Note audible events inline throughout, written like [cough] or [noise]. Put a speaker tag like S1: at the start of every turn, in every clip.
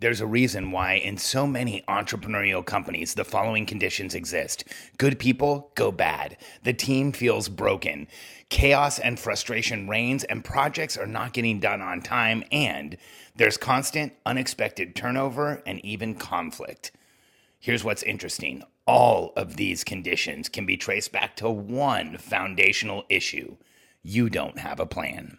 S1: There's a reason why in so many entrepreneurial companies the following conditions exist. Good people go bad. The team feels broken. Chaos and frustration reigns, and projects are not getting done on time, and there's constant, unexpected turnover and even conflict. Here's what's interesting all of these conditions can be traced back to one foundational issue you don't have a plan.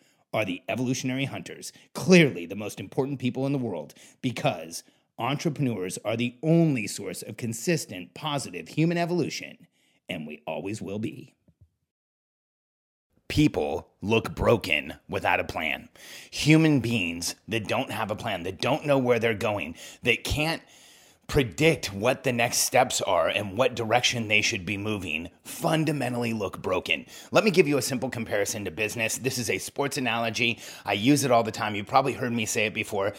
S1: are the evolutionary hunters, clearly the most important people in the world, because entrepreneurs are the only source of consistent, positive human evolution, and we always will be. People look broken without a plan. Human beings that don't have a plan, that don't know where they're going, that can't predict what the next steps are and what direction they should be moving fundamentally look broken. Let me give you a simple comparison to business. This is a sports analogy. I use it all the time. You probably heard me say it before.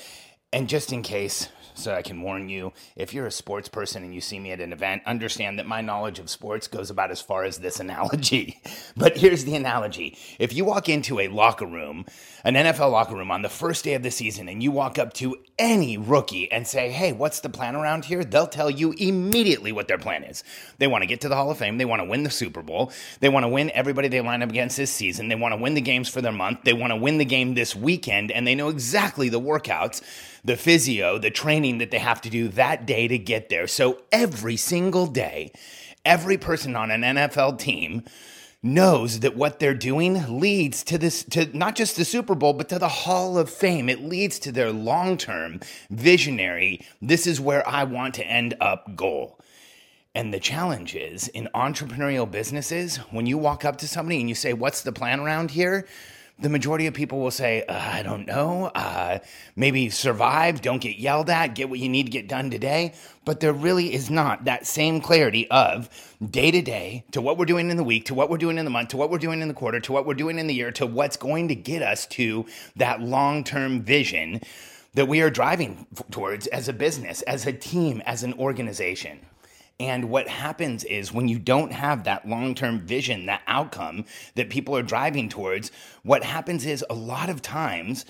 S1: And just in case, so I can warn you, if you're a sports person and you see me at an event, understand that my knowledge of sports goes about as far as this [laughs] analogy. But here's the analogy if you walk into a locker room, an NFL locker room on the first day of the season, and you walk up to any rookie and say, Hey, what's the plan around here? They'll tell you immediately what their plan is. They want to get to the Hall of Fame, they want to win the Super Bowl, they want to win everybody they line up against this season, they want to win the games for their month, they want to win the game this weekend, and they know exactly the workouts the physio, the training that they have to do that day to get there. So every single day, every person on an NFL team knows that what they're doing leads to this to not just the Super Bowl but to the Hall of Fame. It leads to their long-term visionary this is where I want to end up goal. And the challenge is in entrepreneurial businesses, when you walk up to somebody and you say, What's the plan around here? The majority of people will say, uh, I don't know, uh, maybe survive, don't get yelled at, get what you need to get done today. But there really is not that same clarity of day to day to what we're doing in the week, to what we're doing in the month, to what we're doing in the quarter, to what we're doing in the year, to what's going to get us to that long term vision that we are driving towards as a business, as a team, as an organization. And what happens is when you don't have that long term vision, that outcome that people are driving towards, what happens is a lot of times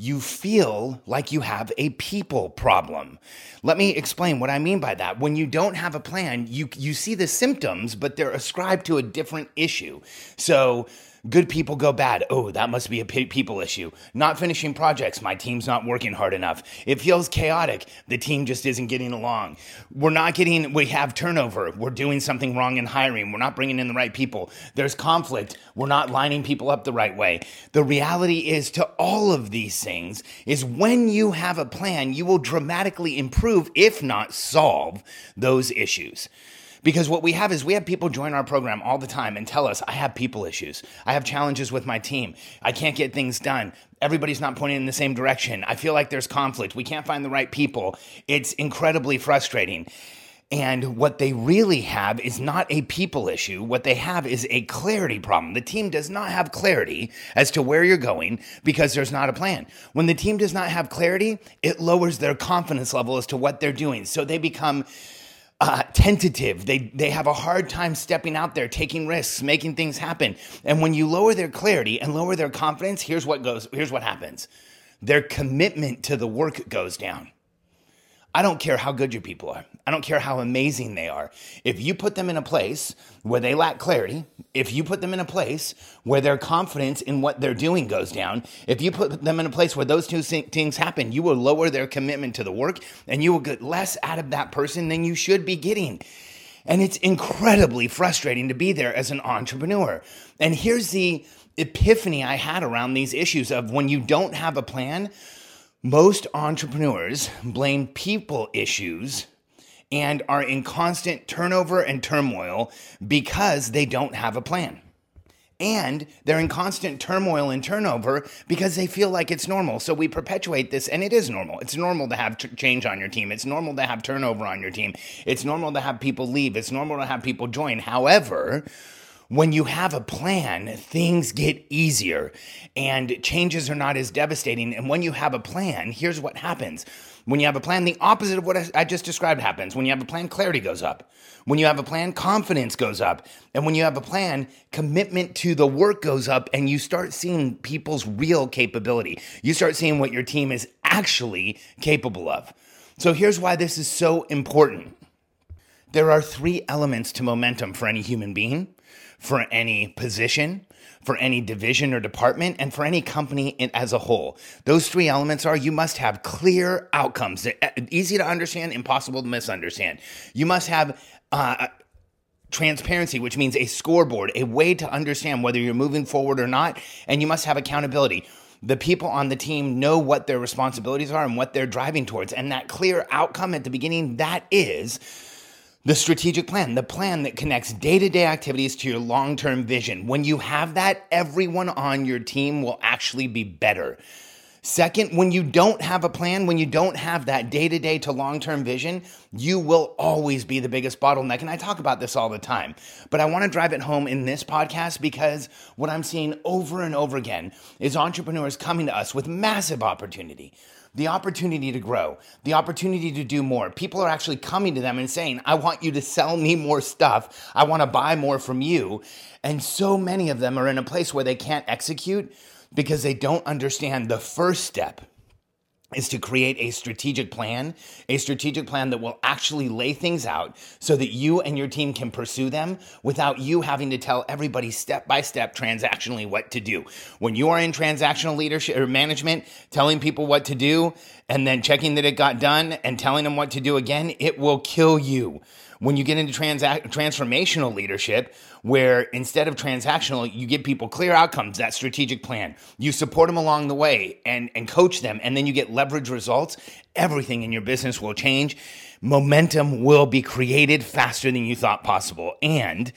S1: you feel like you have a people problem. Let me explain what I mean by that. When you don't have a plan, you, you see the symptoms, but they're ascribed to a different issue. So, Good people go bad. Oh, that must be a people issue. Not finishing projects. My team's not working hard enough. It feels chaotic. The team just isn't getting along. We're not getting, we have turnover. We're doing something wrong in hiring. We're not bringing in the right people. There's conflict. We're not lining people up the right way. The reality is to all of these things is when you have a plan, you will dramatically improve, if not solve, those issues. Because what we have is we have people join our program all the time and tell us, I have people issues. I have challenges with my team. I can't get things done. Everybody's not pointing in the same direction. I feel like there's conflict. We can't find the right people. It's incredibly frustrating. And what they really have is not a people issue. What they have is a clarity problem. The team does not have clarity as to where you're going because there's not a plan. When the team does not have clarity, it lowers their confidence level as to what they're doing. So they become uh, tentative. They they have a hard time stepping out there, taking risks, making things happen. And when you lower their clarity and lower their confidence, here's what goes. Here's what happens. Their commitment to the work goes down. I don't care how good your people are. I don't care how amazing they are. If you put them in a place where they lack clarity, if you put them in a place where their confidence in what they're doing goes down, if you put them in a place where those two things happen, you will lower their commitment to the work and you will get less out of that person than you should be getting. And it's incredibly frustrating to be there as an entrepreneur. And here's the epiphany I had around these issues of when you don't have a plan, most entrepreneurs blame people issues and are in constant turnover and turmoil because they don't have a plan. And they're in constant turmoil and turnover because they feel like it's normal. So we perpetuate this, and it is normal. It's normal to have t- change on your team. It's normal to have turnover on your team. It's normal to have people leave. It's normal to have people join. However, when you have a plan, things get easier and changes are not as devastating. And when you have a plan, here's what happens. When you have a plan, the opposite of what I just described happens. When you have a plan, clarity goes up. When you have a plan, confidence goes up. And when you have a plan, commitment to the work goes up and you start seeing people's real capability. You start seeing what your team is actually capable of. So here's why this is so important. There are three elements to momentum for any human being for any position, for any division or department, and for any company as a whole. Those three elements are you must have clear outcomes, easy to understand, impossible to misunderstand. You must have uh, transparency, which means a scoreboard, a way to understand whether you're moving forward or not, and you must have accountability. The people on the team know what their responsibilities are and what they're driving towards. And that clear outcome at the beginning, that is the strategic plan, the plan that connects day to day activities to your long term vision. When you have that, everyone on your team will actually be better. Second, when you don't have a plan, when you don't have that day to day to long term vision, you will always be the biggest bottleneck. And I talk about this all the time, but I want to drive it home in this podcast because what I'm seeing over and over again is entrepreneurs coming to us with massive opportunity the opportunity to grow, the opportunity to do more. People are actually coming to them and saying, I want you to sell me more stuff. I want to buy more from you. And so many of them are in a place where they can't execute because they don't understand the first step is to create a strategic plan, a strategic plan that will actually lay things out so that you and your team can pursue them without you having to tell everybody step by step transactionally what to do. When you are in transactional leadership or management, telling people what to do and then checking that it got done and telling them what to do again, it will kill you. When you get into transformational leadership, where instead of transactional, you give people clear outcomes, that strategic plan. You support them along the way and, and coach them, and then you get leverage results. Everything in your business will change. Momentum will be created faster than you thought possible. And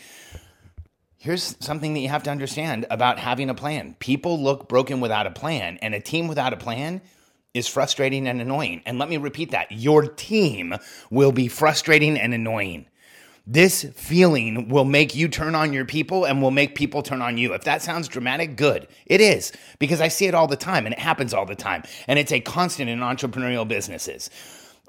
S1: here's something that you have to understand about having a plan people look broken without a plan, and a team without a plan is frustrating and annoying. And let me repeat that your team will be frustrating and annoying. This feeling will make you turn on your people and will make people turn on you. If that sounds dramatic, good. It is because I see it all the time and it happens all the time. And it's a constant in entrepreneurial businesses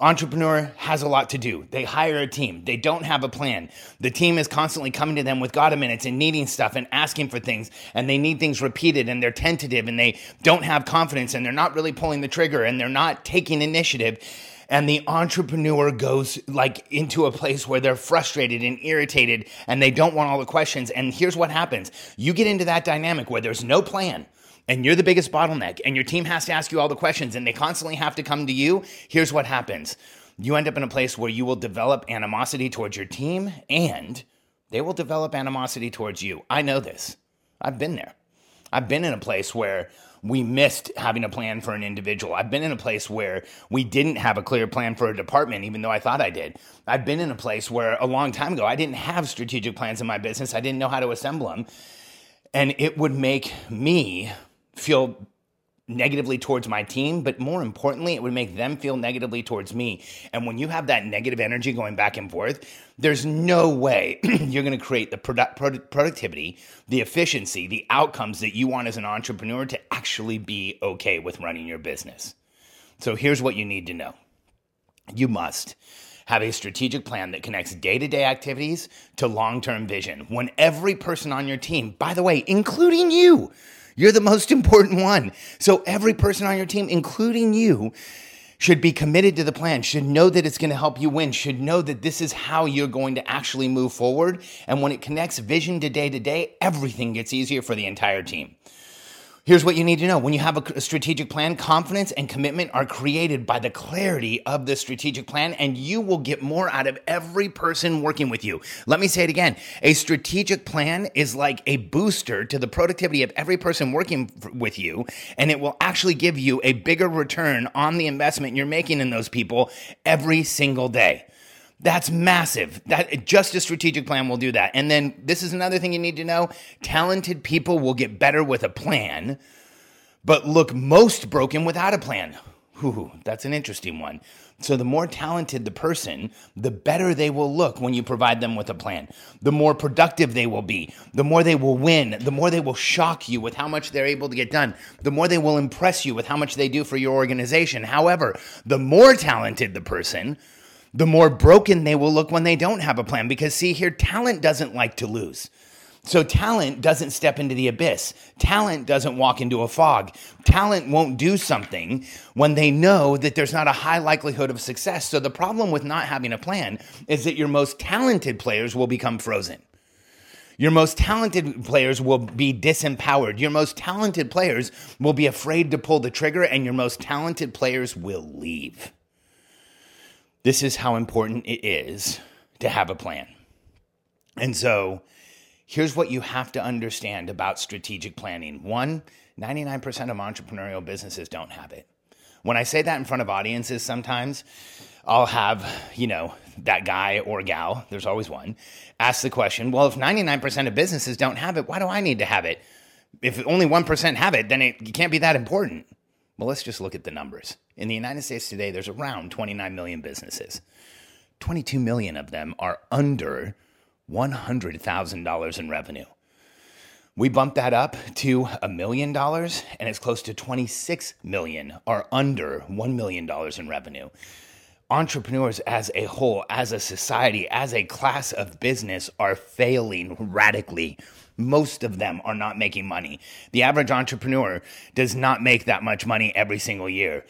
S1: entrepreneur has a lot to do. They hire a team. They don't have a plan. The team is constantly coming to them with God minutes and needing stuff and asking for things and they need things repeated and they're tentative and they don't have confidence and they're not really pulling the trigger and they're not taking initiative. And the entrepreneur goes like into a place where they're frustrated and irritated and they don't want all the questions. And here's what happens. You get into that dynamic where there's no plan and you're the biggest bottleneck and your team has to ask you all the questions and they constantly have to come to you, here's what happens. You end up in a place where you will develop animosity towards your team and they will develop animosity towards you. I know this. I've been there. I've been in a place where we missed having a plan for an individual. I've been in a place where we didn't have a clear plan for a department, even though I thought I did. I've been in a place where a long time ago I didn't have strategic plans in my business, I didn't know how to assemble them. And it would make me feel negatively towards my team, but more importantly, it would make them feel negatively towards me. And when you have that negative energy going back and forth, there's no way [clears throat] you're going to create the product, productivity, the efficiency, the outcomes that you want as an entrepreneur to actually be okay with running your business. So here's what you need to know you must have a strategic plan that connects day to day activities to long term vision. When every person on your team, by the way, including you, you're the most [laughs] important one. So every person on your team, including you, should be committed to the plan, should know that it's going to help you win, should know that this is how you're going to actually move forward. And when it connects vision to day to day, everything gets easier for the entire team. Here's what you need to know. When you have a strategic plan, confidence and commitment are created by the clarity of the strategic plan, and you will get more out of every person working with you. Let me say it again. A strategic plan is like a booster to the productivity of every person working with you, and it will actually give you a bigger return on the investment you're making in those people every single day. That's massive. That just a strategic plan will do that. And then this is another thing you need to know. Talented people will get better with a plan, but look most broken without a plan. Ooh, that's an interesting one. So, the more talented the person, the better they will look when you provide them with a plan. The more productive they will be, the more they will win, the more they will shock you with how much they're able to get done, the more they will impress you with how much they do for your organization. However, the more talented the person, the more broken they will look when they don't have a plan. Because, see, here, talent doesn't like to lose. So, talent doesn't step into the abyss. Talent doesn't walk into a fog. Talent won't do something when they know that there's not a high likelihood of success. So, the problem with not having a plan is that your most talented players will become frozen. Your most talented players will be disempowered. Your most talented players will be afraid to pull the trigger, and your most talented players will leave. This is how important it is to have a plan. And so, here's what you have to understand about strategic planning. One, 99% of entrepreneurial businesses don't have it. When I say that in front of audiences, sometimes I'll have, you know, that guy or gal, there's always one, ask the question, well, if 99% of businesses don't have it, why do I need to have it? If only 1% have it, then it can't be that important. Well, let's just look at the numbers. In the United States today, there's around 29 million businesses. 22 million of them are under $100,000 in revenue. We bumped that up to a million dollars, and it's close to 26 million are under $1 million in revenue. Entrepreneurs as a whole, as a society, as a class of business are failing radically most of them are not making money. The average entrepreneur does not make that much money every single year.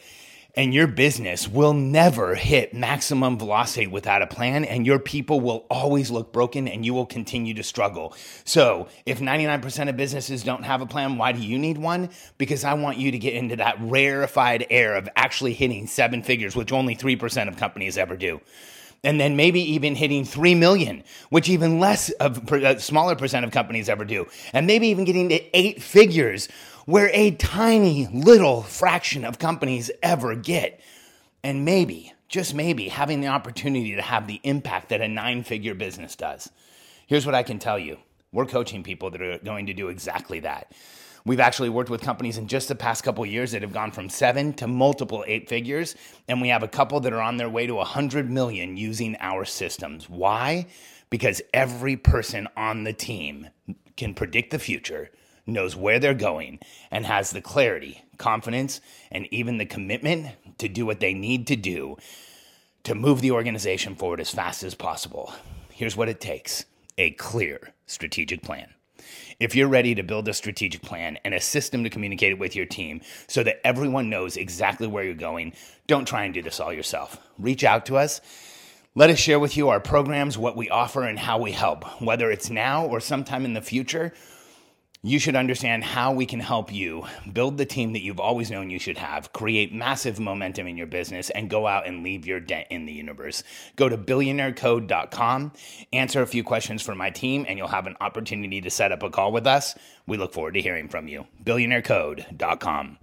S1: And your business will never hit maximum velocity without a plan, and your people will always look broken and you will continue to struggle. So, if 99% of businesses don't have a plan, why do you need one? Because I want you to get into that rarefied air of actually hitting seven figures, which only 3% of companies ever do and then maybe even hitting 3 million, which even less of a uh, smaller percent of companies ever do. And maybe even getting to eight figures where a tiny little fraction of companies ever get. And maybe, just maybe, having the opportunity to have the impact that a nine figure business does. Here's what I can tell you we're coaching people that are going to do exactly that. We've actually worked with companies in just the past couple years that have gone from seven to multiple eight figures, and we have a couple that are on their way to 100 million using our systems. Why? Because every person on the team can predict the future, knows where they're going, and has the clarity, confidence, and even the commitment to do what they need to do to move the organization forward as fast as possible. Here's what it takes a clear strategic plan. If you're ready to build a strategic plan and a system to communicate it with your team so that everyone knows exactly where you're going, don't try and do this all yourself. Reach out to us. Let us share with you our programs, what we offer, and how we help. Whether it's now or sometime in the future, you should understand how we can help you build the team that you've always known you should have, create massive momentum in your business, and go out and leave your dent in the universe. Go to billionairecode.com, answer a few questions for my team, and you'll have an opportunity to set up a call with us. We look forward to hearing from you. Billionairecode.com.